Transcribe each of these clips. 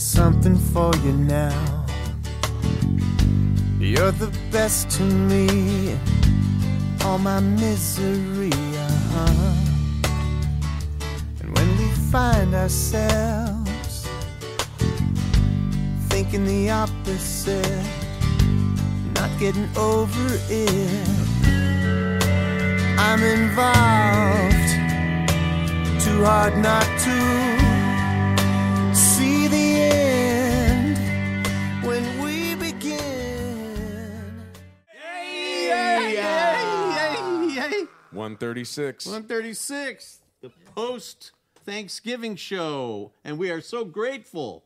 Something for you now. You're the best to me, all my misery. Uh-huh. And when we find ourselves thinking the opposite, not getting over it. I'm involved, too hard not to. 136. 136, the post Thanksgiving show. And we are so grateful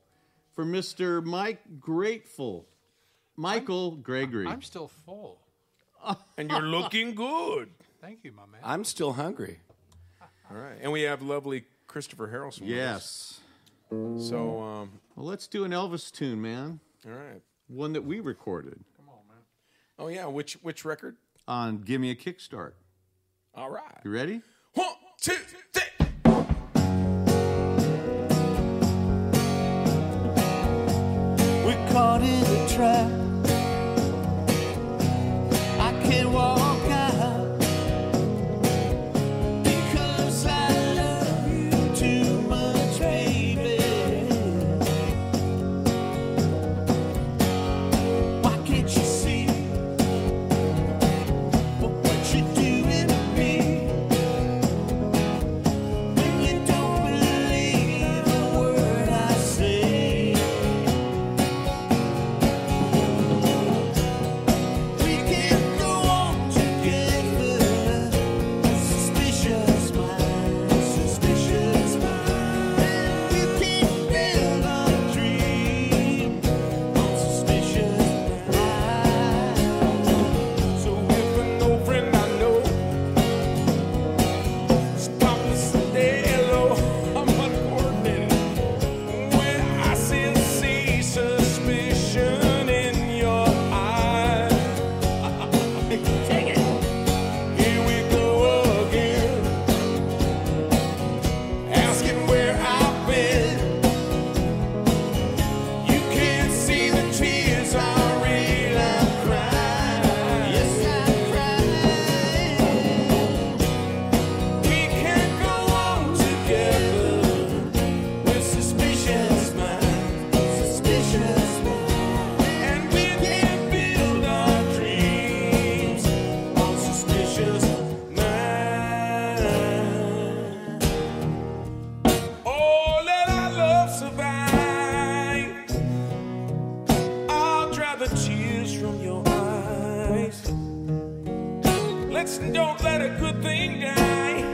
for Mr. Mike Grateful, Michael I'm, Gregory. I'm still full. and you're looking good. Thank you, my man. I'm still hungry. All right. And we have lovely Christopher Harrelson. Yes. So, um, well, let's do an Elvis tune, man. All right. One that we recorded. Come on, man. Oh yeah, which which record? On Give Me a Kickstart. All right. You ready? One, two, three. We caught in the trap. let a good thing die.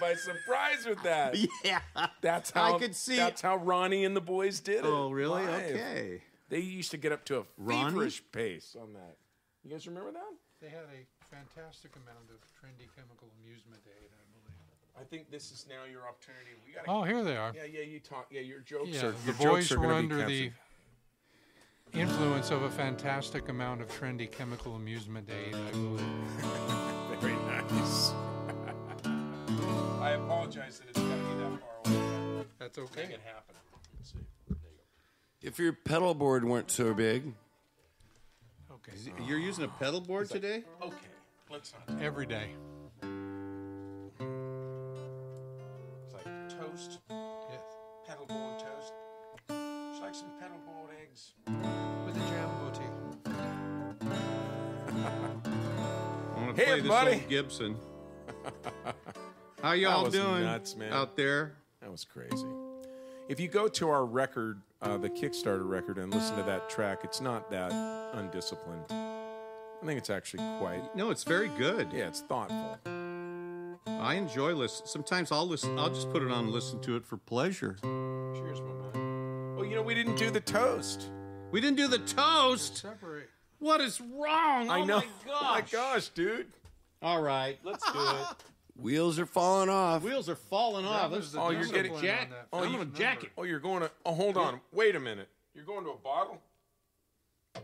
by surprise with that. Yeah, that's how I could see. That's how Ronnie and the boys did it. Oh, really? live. Okay. They used to get up to a Ronnie? feverish pace on that. You guys remember that? They had a fantastic amount of trendy chemical amusement aid, I believe. I think this is now your opportunity. We gotta, Oh, here they are. Yeah, yeah. You talk. Yeah, your jokes Yeah, are the your jokes boys are were under the influence of a fantastic amount of trendy chemical amusement aid, I believe. Very nice. I apologize that it's got to be that far away. That's but okay. Make it happen. Let's see. There you If your pedal board weren't so big, Okay. You're using a pedal board today? go. Okay. Let's not. Every day. It's like toast, Yes. pedal board toast. Just like some pedal board eggs. With a jam booty. I want to Hey, play this everybody. old Gibson. How y'all was doing nuts, man. out there? That was crazy. If you go to our record, uh, the Kickstarter record, and listen to that track, it's not that undisciplined. I think it's actually quite. No, it's very good. Yeah, it's thoughtful. I enjoy listen. Sometimes I'll listen. I'll just put it on and listen to it for pleasure. Cheers, my man. Oh, you know we didn't do the toast. We didn't do the toast. Separate. What is wrong? I oh know. my gosh. Oh my gosh. gosh, dude. All right, let's do it. wheels are falling off. Wheels are falling off. was the Oh, you're getting- on jack. that Oh, first you number. jack it. Oh, you're going to. Oh, hold on. Wait a minute. You're going to a bottle?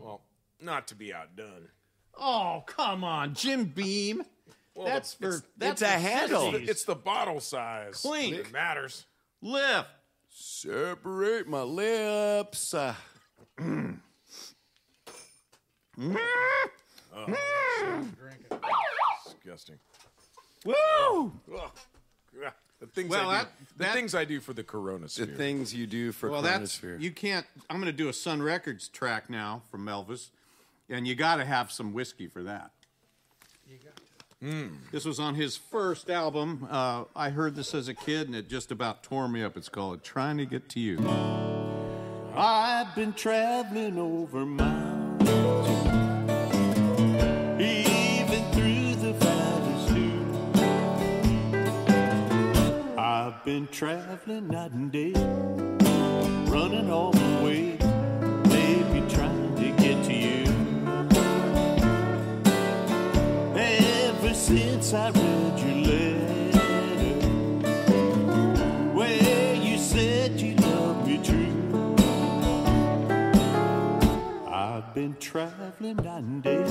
Well, not to be outdone. Oh, come on, Jim Beam. Well, That's the- for it's, that's a for handle. sissies. it's the bottle size Clink. that matters. lift. Separate my lips. Uh, Drink it. Disgusting. Woo! Ugh. The things Well, I do. that- the that- things I do for the Corona the sphere. things you do for Well, that's Chronosphere. you can't. I'm going to do a Sun Records track now from Elvis, and you got to have some whiskey for that. You got to. This was on his first album. Uh, I heard this as a kid, and it just about tore me up. It's called "Trying to Get to You." I've been traveling over mountains, I've been traveling night and day, running all the way, baby, trying to get to you. Ever since I read your letter, where you said you loved me true, I've been traveling night and day,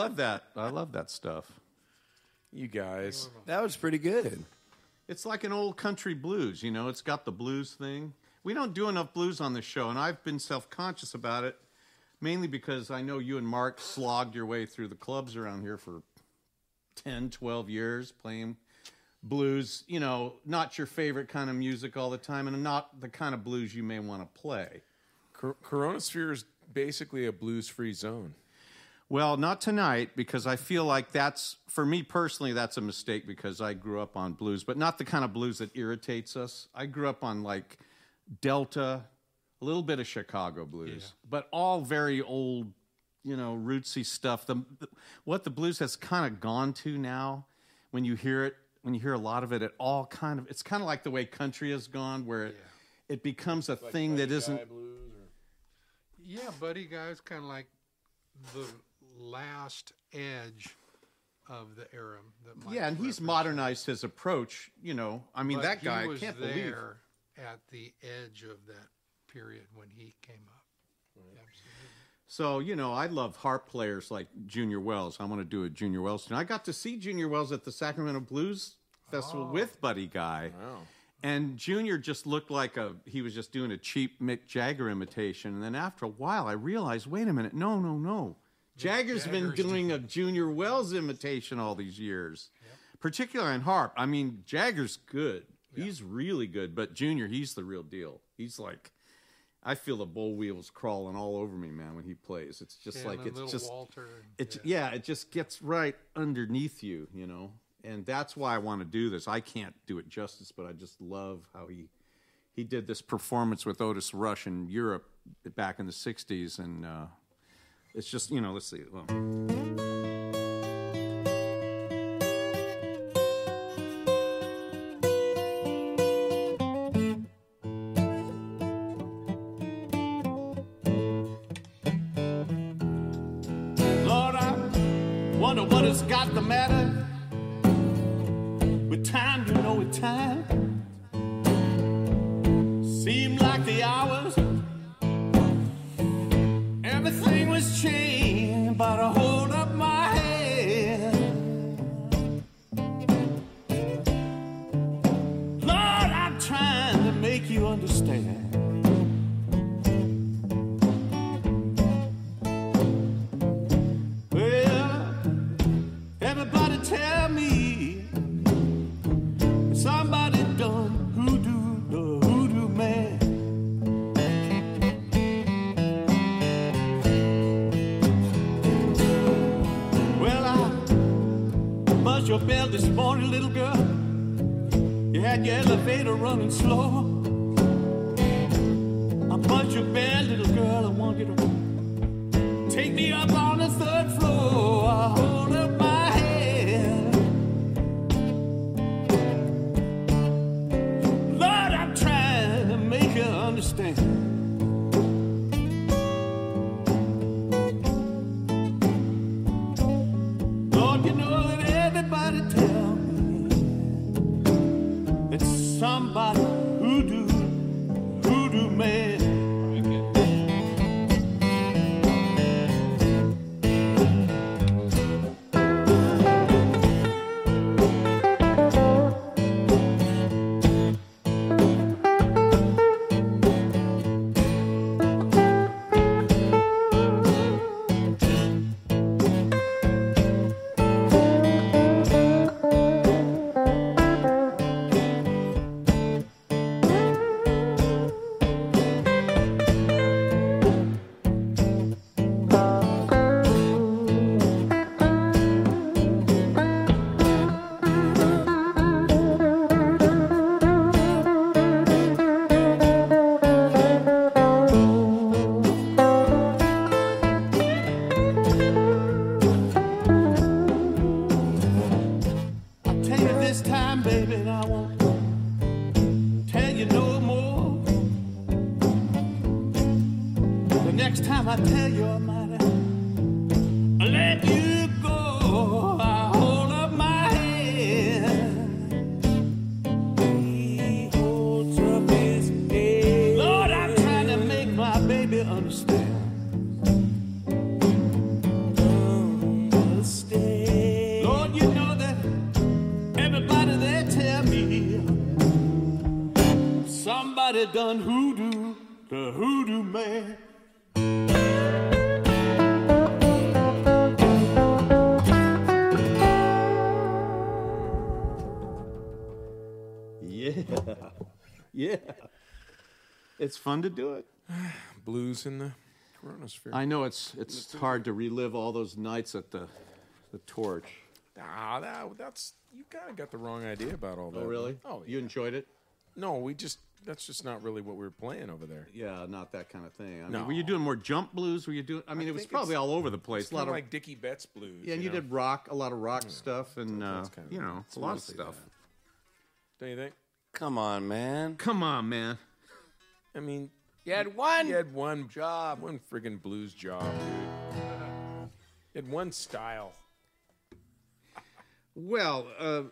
love that. I love that stuff. You guys. That was pretty good. It's like an old country blues, you know. It's got the blues thing. We don't do enough blues on this show, and I've been self-conscious about it, mainly because I know you and Mark slogged your way through the clubs around here for 10, 12 years playing blues, you know, not your favorite kind of music all the time and not the kind of blues you may want to play. Cor- CoROEnosphere is basically a blues-free zone. Well, not tonight because I feel like that's for me personally that's a mistake because I grew up on blues, but not the kind of blues that irritates us. I grew up on like Delta, a little bit of Chicago blues, but all very old, you know, rootsy stuff. The, the what the blues has kind of gone to now when you hear it, when you hear a lot of it, it all kind of it's kind of like the way country has gone where it, it becomes a thing that isn't Yeah, Buddy Guy's kind of like the last edge of the era that Mike yeah, and he's modernized his approach. You know, I mean But that guy he I can't there believe. at the edge of that period when he came up. Absolutely. So, you know, I love harp players like Junior Wells. I want to do a Junior Wells. tune. I got to see Junior Wells at the Sacramento Blues Festival oh. with Buddy Guy. Wow. And Junior just looked like a he was just doing a cheap Mick Jagger imitation. And then after a while I realized, wait a minute, no, no, no. Jagger's been doing a Junior Wells imitation all these years. Particularly on harp. I mean, Jagger's good. He's really good, but Junior, he's the real deal. He's like I feel the bull wheels crawling all over me, man, when he plays. It's just Yeah, like it's just Walter. it yeah. it just gets right underneath you, you know. And that's why I want to do this. I can't do it justice, but I just love how he he did this performance with Otis Rush in Europe back in the '60s, and uh, it's just you know, let's see. Well, everything was changed, but I slow. Fun to do it. Blues in the CoROEnosphere. I know it's it's hard to relive all those nights at the the torch. ah, that, that's you kind of got the wrong idea about all that. Oh, really? Oh, You enjoyed it? no, we just that's just not really what we were playing over there. Yeah, not that kind of thing. I mean, No. were you doing more jump blues? Were you doing? I mean, it was probably all over the place. It's A lot kind of of like Dickey Betts blues. yeah, and you know? did rock, a lot of rock stuff, and uh, kind of- you know, it's a lot of mostly stuff. Don't you think? Come on, man. Come on, man. I mean, You had one. you had one job, one friggin' blues job, dude. You had one style. Well, uh,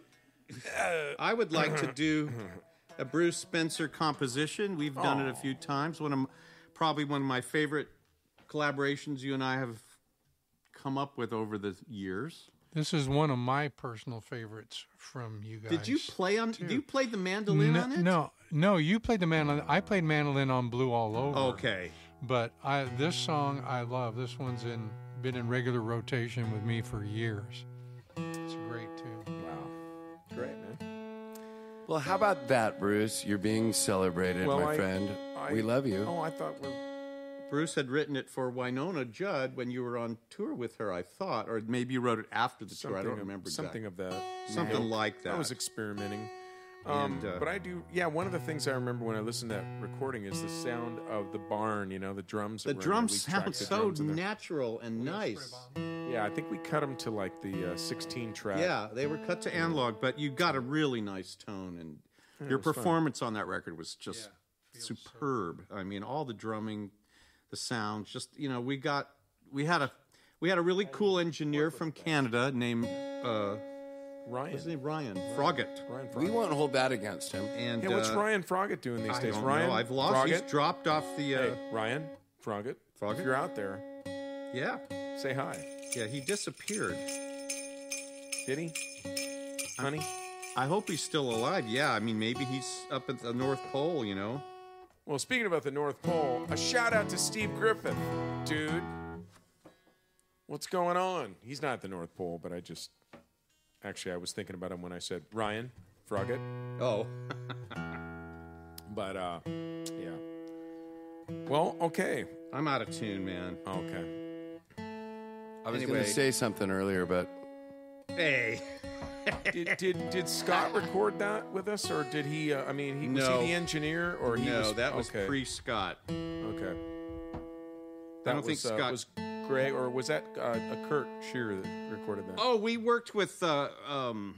I would like to do a Bruce Spencer composition. We've done it a few times. One of m- probably one of my favorite collaborations you and I have come up with over the years. This is one of my personal favorites from you guys. Did you play on? Did you play the mandolin no, on it? no, no, you played the mandolin. I played mandolin on Blue All Over. Okay. But I this song I love. This one's in been in regular rotation with me for years. It's a great tune. Wow, great man. Well, how about that, Bruce? You're being celebrated, Well, my I- friend. I- we love you. Oh, I thought well, Bruce had written it for Wynonna Judd when you were on tour with her, I thought, or maybe you wrote it after the tour. I don't of, remember something exactly. of that. something Yeah. like that. I was experimenting. Um, And, uh, but I do, yeah. One of the things I remember when I listened to that recording is the sound of the barn. You know, the drums. the that were in there. drums We sound tracked so drums natural and nice. Yeah, I think we cut them to like the uh, 16 track. Yeah, they were cut to analog, but you got a really nice tone, and your was fun. performance on that record was just superb. I mean, all the drumming, the sounds, just you know, we got we had a we had a really cool engineer from Canada named uh, Ryan. what's his name Ryan Froggett, Ryan we won't hold that against him. and Yeah, what's uh, Ryan Froggett doing these I days? don't Ryan, know. I've lost. He's dropped off the. Uh, Hey, Ryan Froggett. Froggett? If you're out there, Yeah, say hi. yeah, he disappeared. Did he? Honey? I hope he's still alive. Yeah, I mean, maybe he's up at the North Pole. You know. Well, speaking about the North Pole, a shout out to Steve Griffith, dude. What's going on? He's not at the North Pole, but I just actually I was thinking about him when I said Ryan Froggett. Oh. But uh yeah. Well, okay. I'm out of tune, man. Okay. I was Anyway. going to say something earlier, but Hey. Did, did did Scott record that with us, or did he? Uh, I mean, he, was No. he the engineer, or he no, was? that was okay. pre Scott. Okay. That I don't was, think uh, Scott- was Greg, or was that uh, a Kurt Shearer that recorded that? Oh, we worked with uh, um,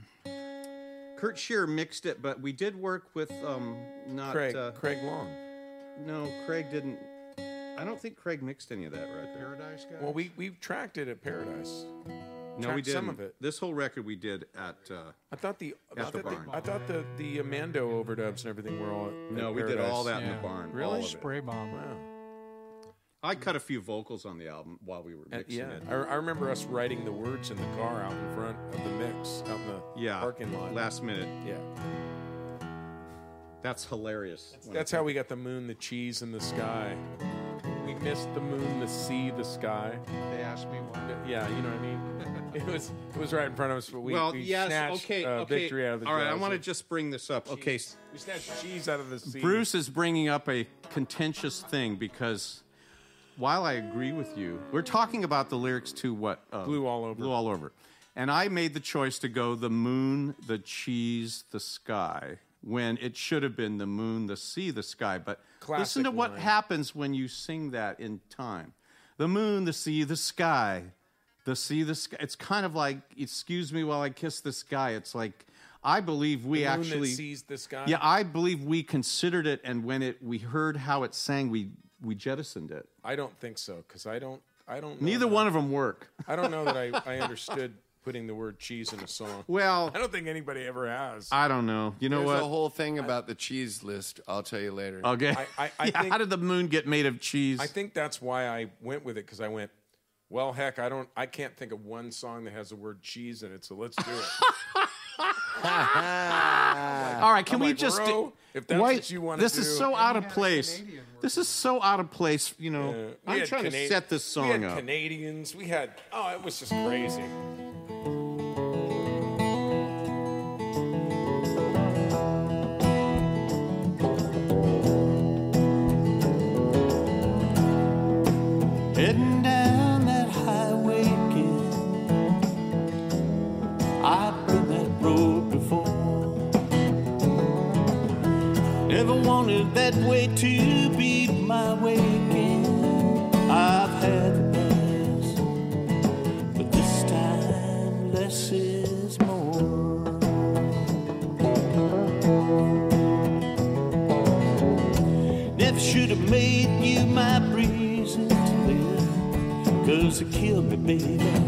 Kurt Shear mixed it, but we did work with um, not Craig Uh, Craig Long. no, Craig didn't. I don't think Craig mixed any of that right. Paradise guy. Well, we we tracked it at Paradise. No, we did some of it. This whole record we did at. Uh, I thought the I At thought the the, barn. I thought the the Amando overdubs and everything were all. At, no, at we did all Paradise. that in Yeah. the barn. Really? all of it. Spray bomb. Wow. I cut a few vocals on the album while we were Uh, mixing yeah, it. I, I remember us writing the words in the car out in front of the mix, out in the Yeah, parking lot. last minute. yeah, That's hilarious. that's how we got the moon, the cheese, and the sky. We missed the moon, the sea, the sky. They asked me why. Yeah, you know what I mean. it was it was right in front of us, but we, well, we yes, snatched okay, uh, okay. victory out of the All right, I want to just bring this up. Okay, we snatched cheese out of the sea. Bruce is bringing up a contentious thing because while I agree with you, we're talking about the lyrics to what uh, Blue All Over. Blue all over, and I made the choice to go the moon, the cheese, the sky when it should have been the moon, the sea, the sky. But listen Classic to what line. happens when you sing that in time: the moon, the sea, the sky, the sea, the sky. It's kind of like excuse me while I kiss the sky. It's like. I believe we the moon actually sees the sky. yeah, I believe we considered it, and when it we heard how it sang, we we jettisoned it. I don't think so because I don't. I don't. Know Neither that- one of them work. I don't know that I, I understood putting the word cheese in a song. Well, I don't think anybody ever has. I don't know. You know There's what? The whole thing about the cheese list. I'll tell you later. Okay. I, I, I yeah, think- how did the moon get made of cheese? I think that's why I went with it because I went, well, heck, I don't, I can't think of one song that has the word cheese in it, so let's do it. All right, can I'm we like, just "Bro, if that's what you wanna This do." is so out of place. This is so out of place, you know. I'm trying Cana- to set this song we had up. Canadians, we had, oh, it was just crazy. Heading down that highway again. I've been that road before. Never wanted that way too. baby.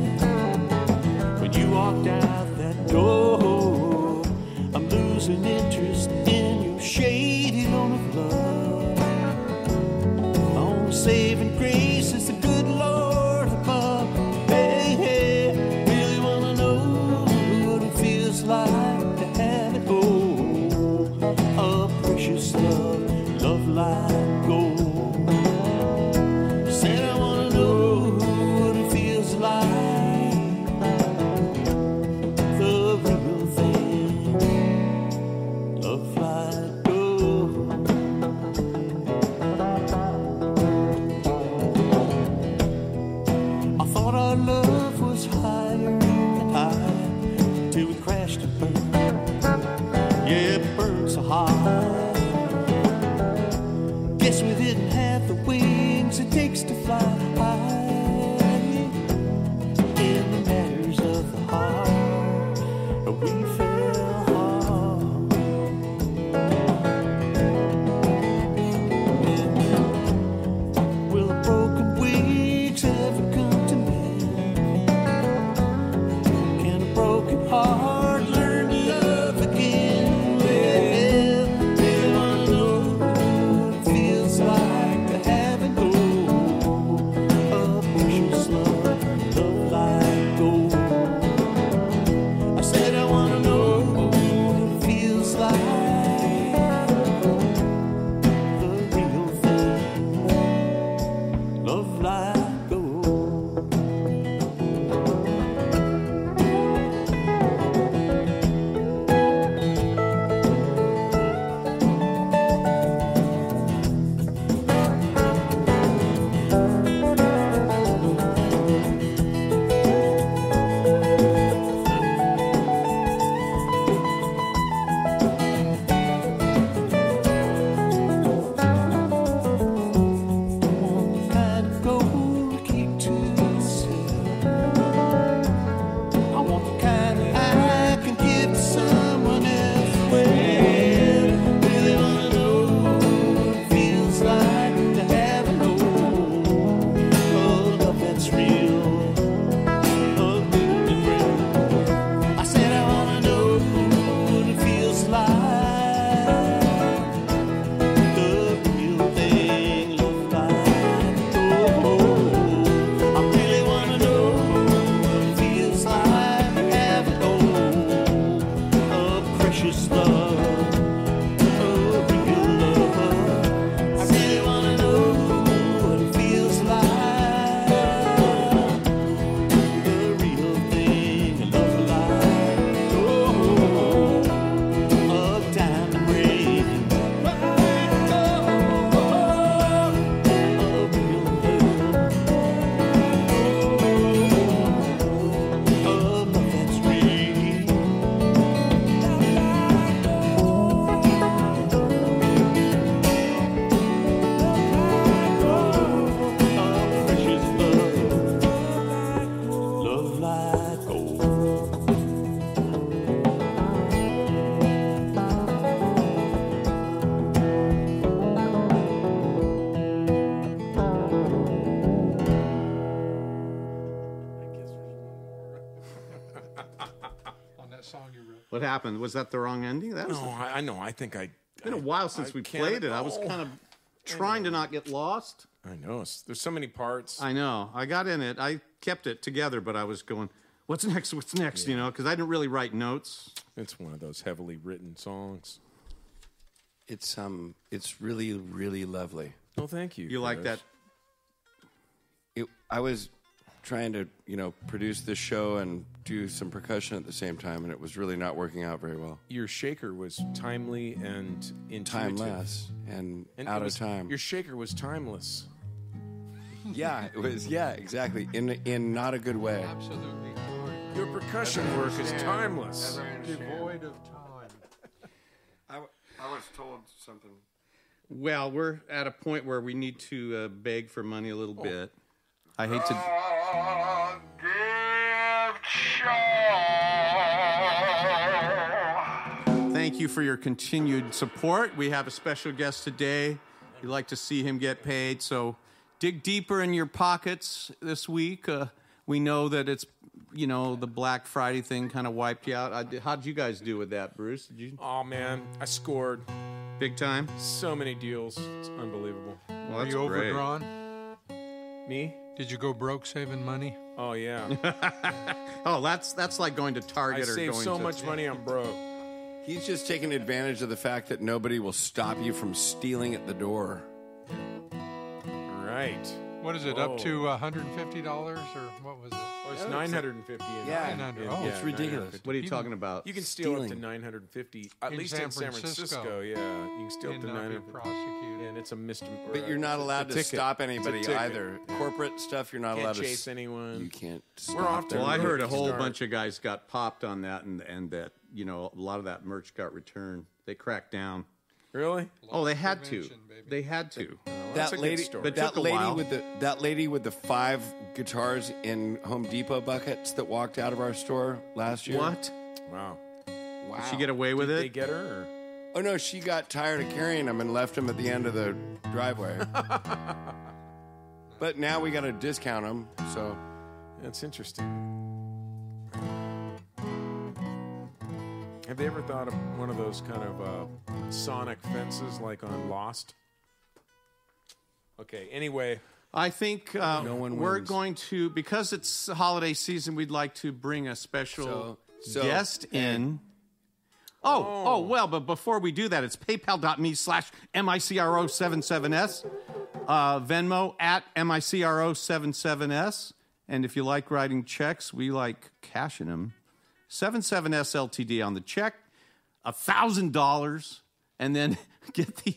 happened? Was that the wrong ending? That was no, I, know. I think I. It's been I, a while since I we played it. I was kind of trying to not get lost. I know. There's so many parts. I know. I got in it. I kept it together, but I was going, "What's next? What's next?" Yeah. You know, because I didn't really write notes. It's one of those heavily written songs. It's um, it's really, really lovely. Oh, thank you. You Chris. like that? It, I was trying to you know produce this show and do some percussion at the same time, and it was really not working out very well. Your shaker was timely and intuitive. Timeless and, And out was- of time. Your shaker was timeless. yeah, it was. Yeah, exactly. In in not a good way. Absolutely. Your percussion work is timeless. Devoid of time. I, I was told something. Well, we're at a point where we need to uh, beg for money a little bit. I hate to. Thank you for your continued support. We have a special guest today. You'd like to see him get paid, so dig deeper in your pockets this week. Uh, we know that it's, you know, the Black Friday thing kind of wiped you out. I did, how'd you guys do with that, Bruce? Did you Oh man, I scored big time? so many deals. It's unbelievable. Well, Are that's you great. overdrawn? Me? Did you go broke saving money? Oh yeah. Oh, that's that's like going to I Target or saved going so to much money on broke. He's just taking advantage of the fact that nobody will stop you from stealing at the door. Right. What is it, Whoa. up to $150 or what was it? Oh, it's 950. In, Yeah. 900. Oh, yeah, it's ridiculous. What are you talking about? You can steal up to Stealing. 950, at In least San in San Francisco. Francisco. Yeah, you can steal up And to not be 900. And it's a misdemeanor. But you're not allowed to ticket. stop anybody ticket. either. Corporate stuff, you're not Can't allowed to chase anyone. You can't. Stop We're off to Well, I heard a whole start. bunch of guys got popped on that, and and that you know a lot of that merch got returned. They cracked down. Really? Oh, they had to. baby. They had to. That's a that good lady, story. But that took a lady while. with the that lady with the five guitars in Home Depot buckets that walked out of our store last year. What? Wow. Wow. Did she get away with Did they get her? Or? Oh no, she got tired of carrying them and left them at the end of the driveway. but now we got to discount them. So That's interesting. Have they ever thought of one of those kind of uh, sonic fences like on Lost? Okay, anyway, I think uh, No one we're wins. going to because it's holiday season. We'd like to bring a special So- so- guest in. Oh, oh, well, but before we do that, it's paypal.me slash MICRO77S, uh, Venmo at MICRO77S. And if you like writing checks, we like cashing them. 77S LTD on the check, $1,000, and then get the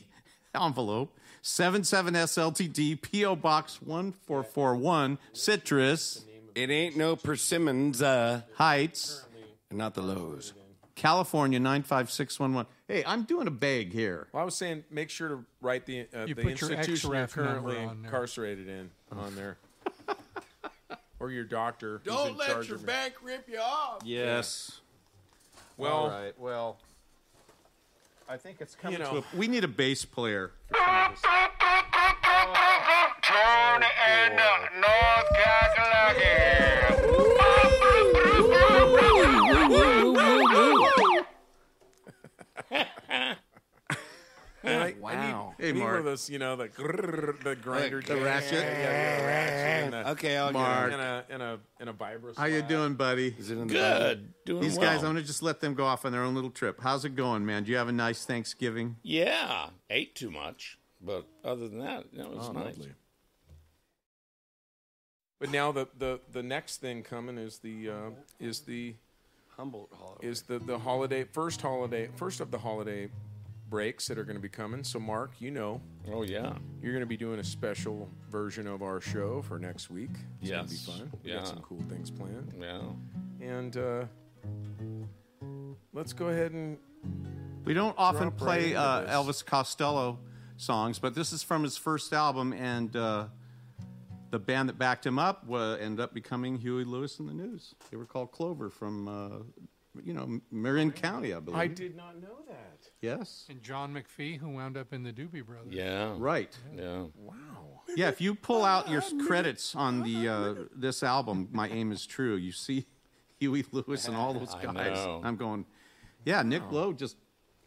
envelope. 77S LTD, P.O. Box 1441, Citrus it ain't no persimmons, uh, Heights, not the lows. California 95611. Hey, I'm doing a bag here. well, I was saying make sure to write the uh, You the put your institution you're XREF number currently on there. incarcerated in on there, or your doctor. Don't in let charge your of it. bank rip you off. Yes. Well, All right. Well, I think it's coming You to know. a. We need a bass player. For some of this. And North Kakalaki. Hey, I need one Mark. of those, you know, the grrrr, the grinder, the ratchet? yeah, yeah, the ratchet, and a, Okay, I'll Mark. In a in a in a vibro. How you doing, buddy? get it. Is it in the Good. Doing well. These well. guys, I'm gonna just let them go off on their own little trip. How's it going, man? Do you have a nice Thanksgiving? Yeah, ate too much, but other than that, that was Oh, nice. lovely. But now the, the, the next thing coming is the uh, is the Humboldt Holiday. is the, the holiday first holiday first of the holiday breaks that are going to be coming. So Mark, you know, Oh yeah, you're going to be doing a special version of our show for next week. It's going to be fun. We Yeah. got some cool things planned. yeah. And uh, let's go ahead and We don't often Drop right play into uh. Elvis Costello songs, but this is from his first album, and uh, the band that backed him up wa- ended up becoming Huey Lewis and the News. They were called Clover from, uh, you know, Marin County, I believe. I did not know that. Yes. And John McFee, who wound up in the Doobie Brothers. Yeah. Right. Yeah. Wow. Yeah, if you pull out your credits on the uh, this album, My Aim Is True, you see Huey Lewis and all those guys. I guys. know. I'm going, yeah, Nick Lowe just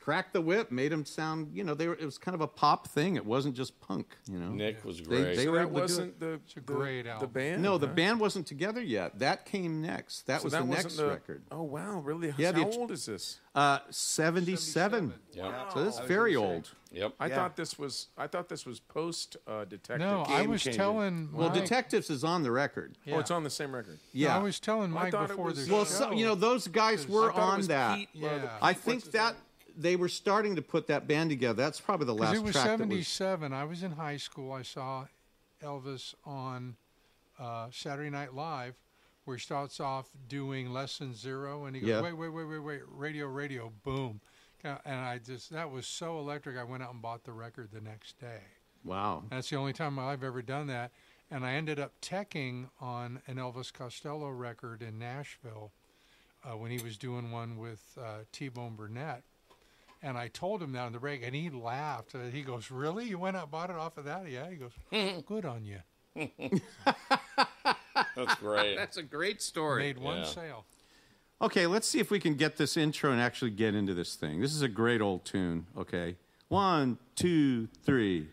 cracked the whip, made them sound. You know, they were. It was kind of a pop thing. It wasn't just punk. You know, Nick was great. they So were that able to do wasn't the, a the- great the album. band. No, the huh? band wasn't together yet. That came next. That So was that the next the- record. Oh wow, really? Yeah, How the- old is this? Uh, 77. Yep. So this is very old. Yep. I Yeah. thought this was. I thought this was post uh, Detective. No, I game was changer. telling. Well, Mike- Detectives is on the record. Yeah. Oh, it's on the same record. Yeah. I was telling Mike thought before this. well, show. so, you know, those guys were I thought it on that. Pete, Yeah. the- I think his that they were starting to put that band together. That's probably the last it was track that was. 77. I was in high school. I saw Elvis on uh, Saturday Night Live, where he starts off doing Less Than Zero, and he goes, Yeah. "Wait, wait, wait, wait, wait, radio, radio, boom!" And I just that was so electric. I went out and bought the record the next day. Wow. That's the only time I've ever done that. And I ended up teching on an Elvis Costello record in Nashville uh, when he was doing one with uh, T Bone Burnett. And I told him that on the break, and he laughed. Uh, he goes, "Really? You went out and bought it off of that?" Yeah. He goes, "Good on you." That's great. That's a great story. Made one Yeah. sale. Okay, let's see if we can get this intro and actually get into this thing. This is a great old tune. Okay. One, two, three.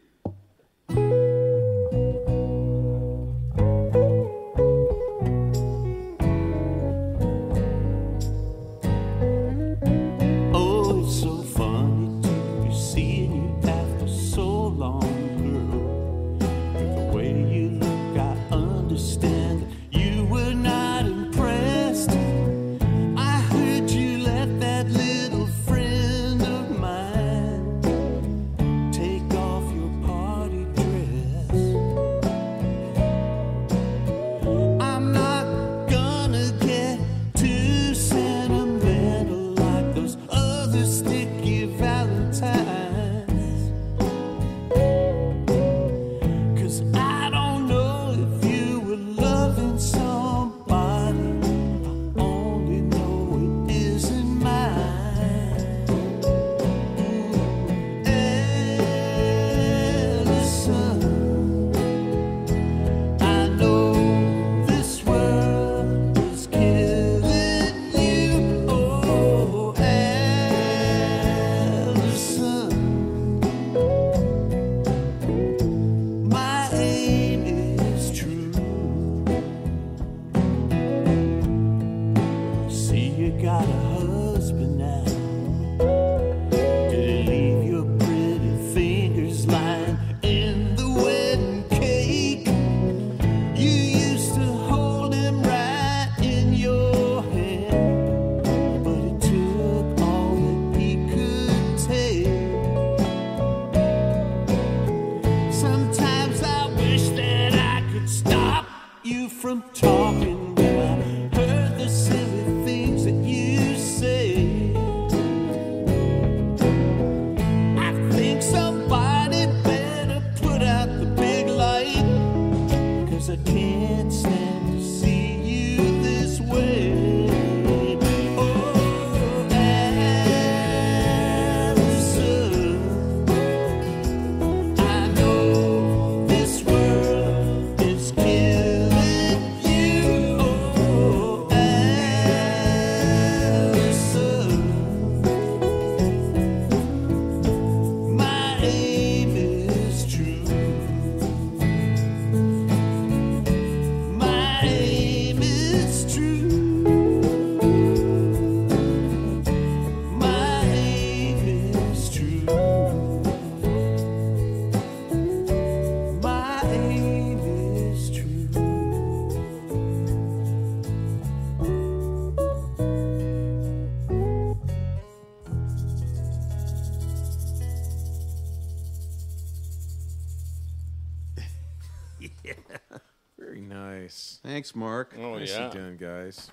Thanks, Mark. Oh Nicely yeah. done, guys.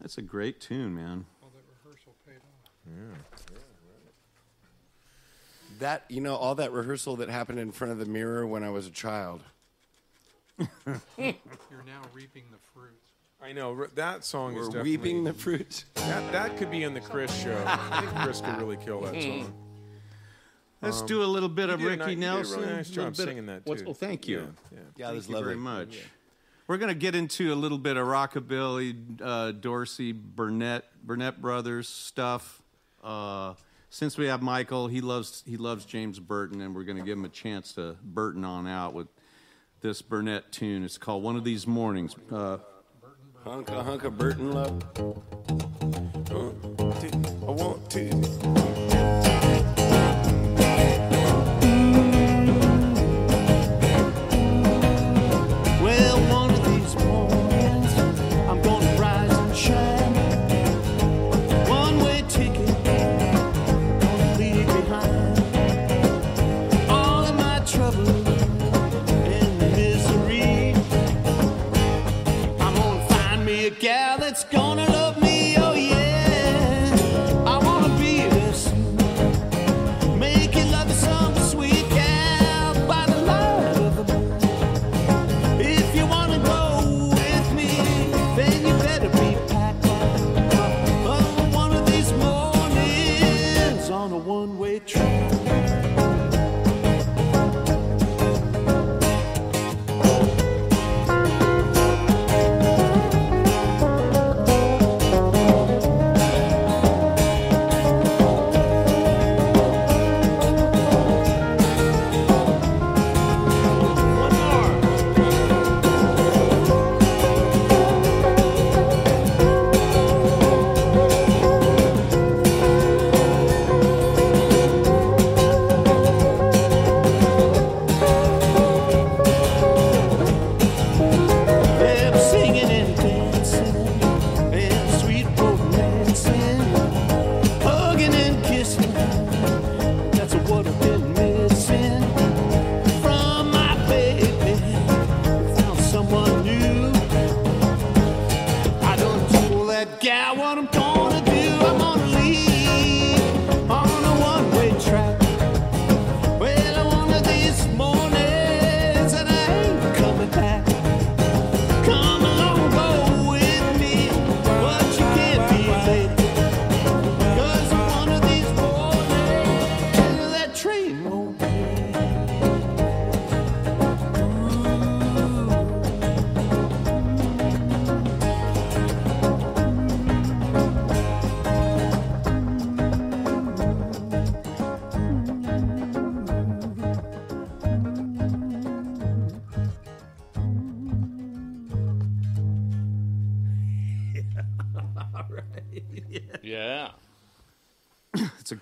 That's a great tune, man. All that rehearsal paid off. That you know, all that rehearsal that happened in front of the mirror when I was a child. You're now reaping the fruits. I know r- that song is We're definitely weeping the fruit. that. That could be in the Chris show. I think Chris could really kill that song. Let's do a little bit of Um, you did a Ricky ni- you did a Nelson. really nice job bit- singing that, what's- too. Well, thank you. Yeah, yeah. Yeah, Thank that's you lovely. very much. We're going to get into a little bit of rockabilly, uh, Dorsey, Burnette, Burnette Brothers stuff. Uh, since we have Michael, he loves he loves James Burton, and we're going to give him a chance to Burton on out with this Burnette tune. It's called "One of These Mornings." Uh, hunka a hunk of Burton love. I want to.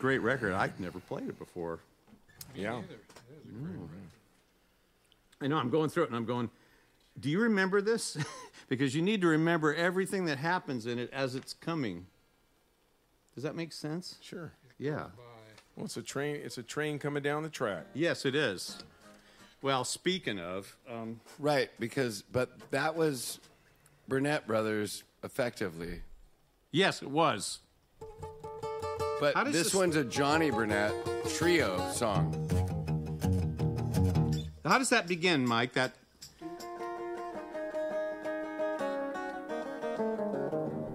Great record. I've never played it before. Yeah. I know. I'm going through it, and I'm going. Do you remember this? because you need to remember everything that happens in it as it's coming. Does that make sense? Sure. Yeah. Well, it's a train. It's a train coming down the track. Yes, it is. Well, speaking of, um, Right, because but that was Burnette Brothers effectively. yes, it was. But this this- one's a Johnny Burnette trio song. How does that begin, Mike? That.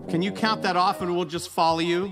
Can you count that off, and we'll just follow you?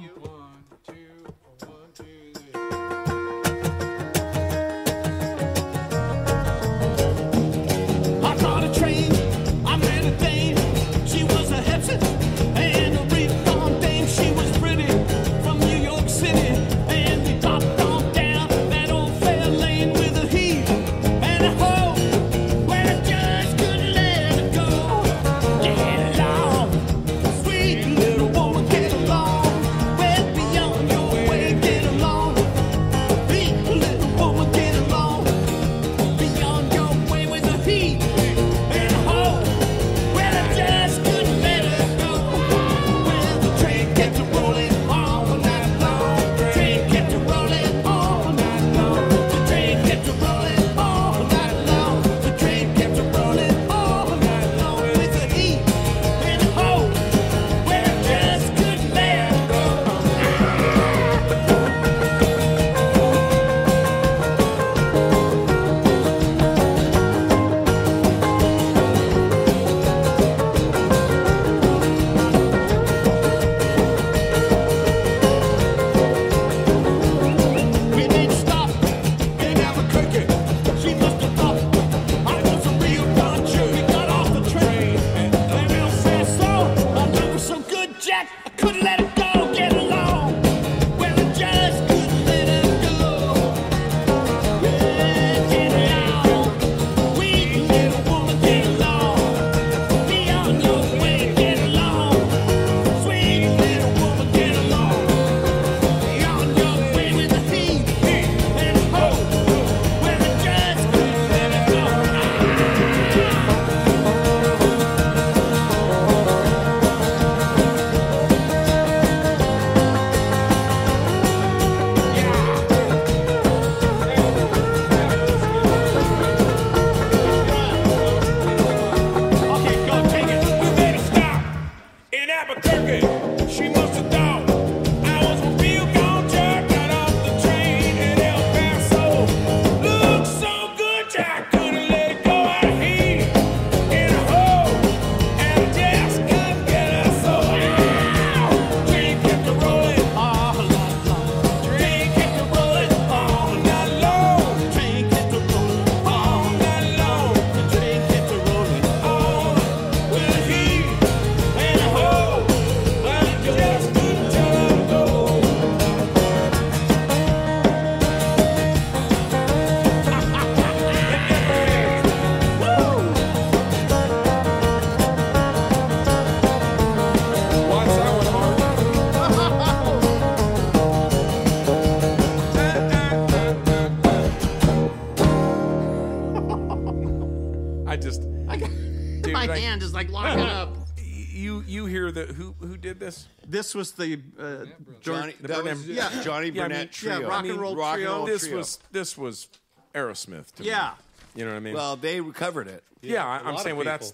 This? This was the uh, Johnny, The that Burnette- was yeah. Johnny Yeah, I mean- trio. yeah, rock and roll rock and trio. roll This trio. was this was Aerosmith to me. Yeah. You know what I mean? Well, they covered it. yeah, I'm saying, well, that's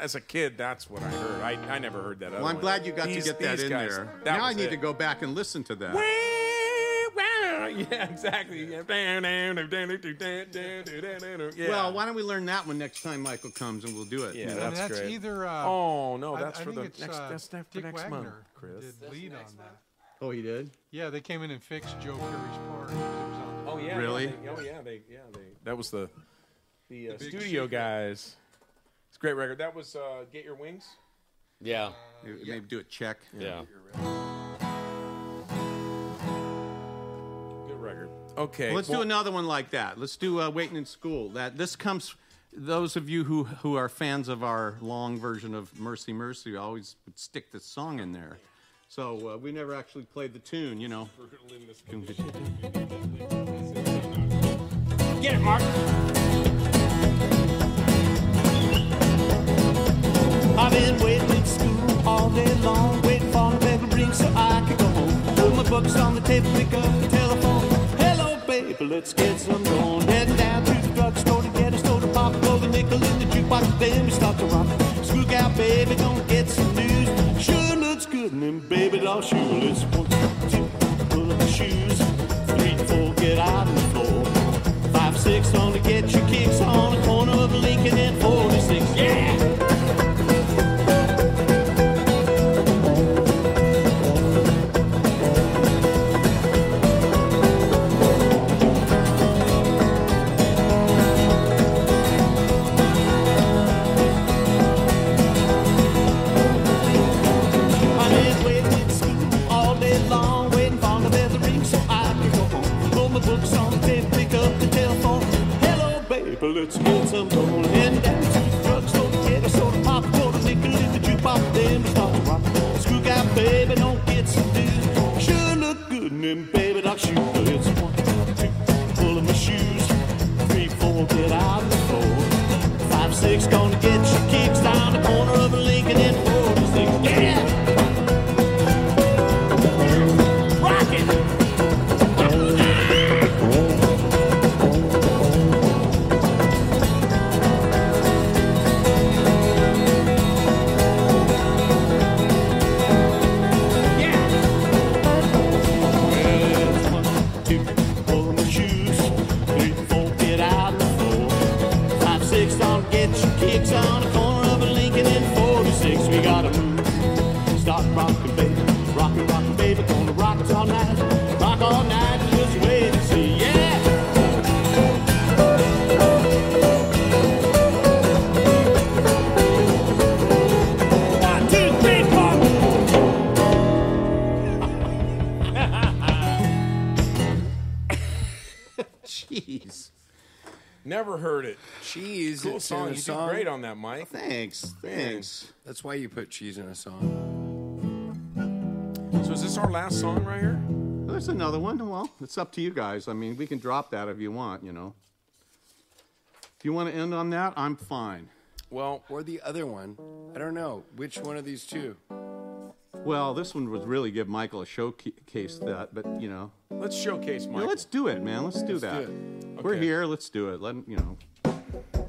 as a kid, that's what I heard. I, I never heard that. Well, I'm glad you got these, to get that in guys, there. That now I need it. to go back and listen to that. Yeah, exactly. Yeah. Yeah. Well, why don't we learn that one next time Michael comes and we'll do it. Yeah, And that's that's great. either. Uh, Oh no, that's I for think the next. uh, that's not for Dick next Wagner month, Chris. Did lead on that. Oh, he did. Yeah, they came in and fixed Joe Perry's part. 'cause it was on the- Oh yeah. Really? Yeah, they, oh yeah. They yeah they. That was the the, uh, big studio secret. guys. It's a great record. That was uh, Get Your Wings. Yeah. Maybe maybe do a check. Yeah. Okay. Well, let's well, do another one like that. Let's do uh, Waiting in School. That this comes. Those of you who who are fans of our long version of Mercy Mercy always would stick this song in there. So uh, we never actually played the tune, you know. Get it, Mark. I've been waiting in school all day long, waiting for the bell to ring so I can go home. Put my books on the table, pick up let's get some going. Heading down to the drugstore to get a soda pop, throw the nickel in the jukebox, then we start to rock. School gal, baby, gonna get some news. Sure looks good, and them baby shoeless. Let's get some. Heading down song. in a You song. do great on that, Mike. Thanks. Thanks. That's why you put cheese in a song. So is this our last song right here? There's another one. Well, it's up to you guys. I mean, we can drop that if you want, you know. If you want to end on that, I'm fine. Well, Or the other one. I don't know. Which one of these two? Well, this one would really give Michael a showcase that, but you know, let's showcase yeah, let's do it, man. Let's do Let's that. do We're here. Let's do it. Let you know.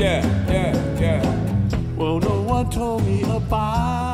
Yeah, yeah, yeah. Well, no one told me about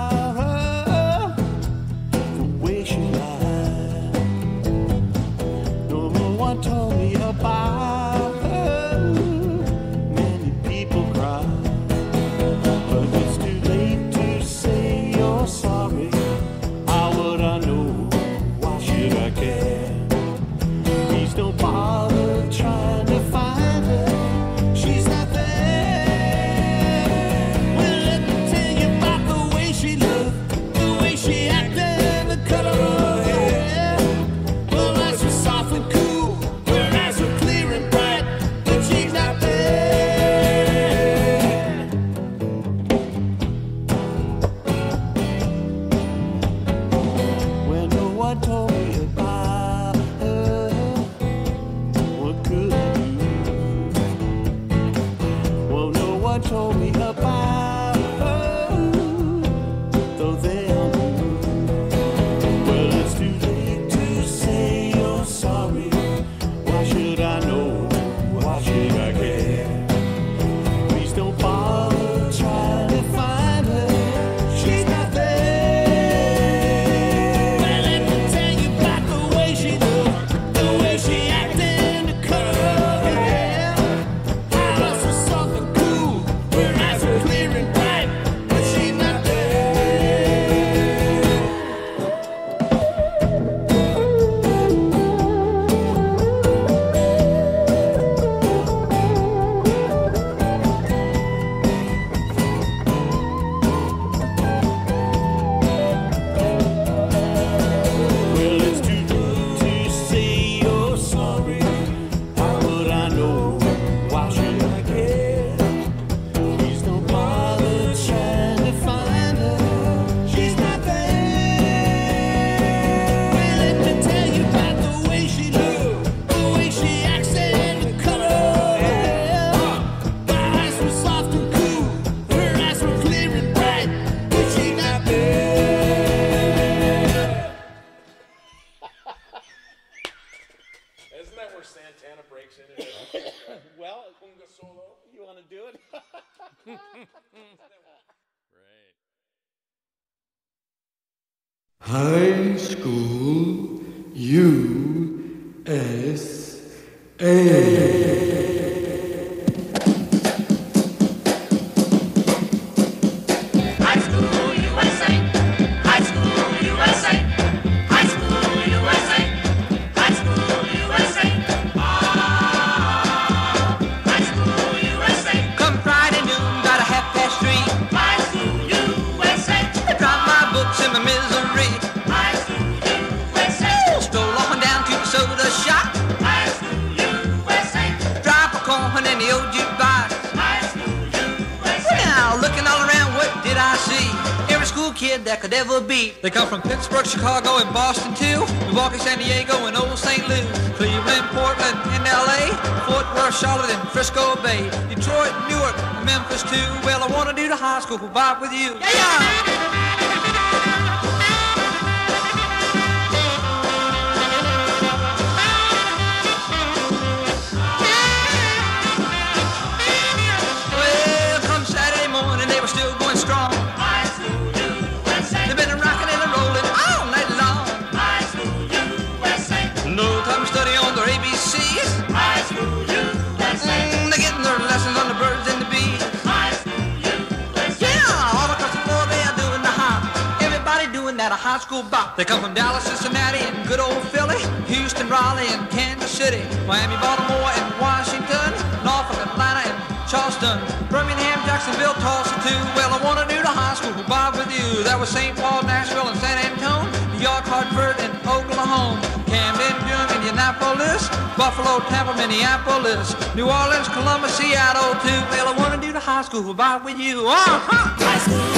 Milwaukee, San Diego, and old St. Louis. Cleveland, Portland, and LA. Fort Worth, Charlotte, and Frisco Bay. Detroit, Newark, Memphis too. Well, I wanna do the high school bop with you. Yeah, yeah. High school bop. They come from Dallas, Cincinnati, and good old Philly, Houston, Raleigh, and Kansas City, Miami, Baltimore, and Washington, Norfolk, Atlanta, and Charleston, Birmingham, Jacksonville, Tulsa too. Well, I wanna do the high school bop with you. That was St. Paul, Nashville, and San Antonio, New York, Hartford, and Oklahoma, Camden, Durham, Indianapolis, Buffalo, Tampa, Minneapolis, New Orleans, Columbus, Seattle too. Well, I wanna do the high school bop with you. Uh-huh.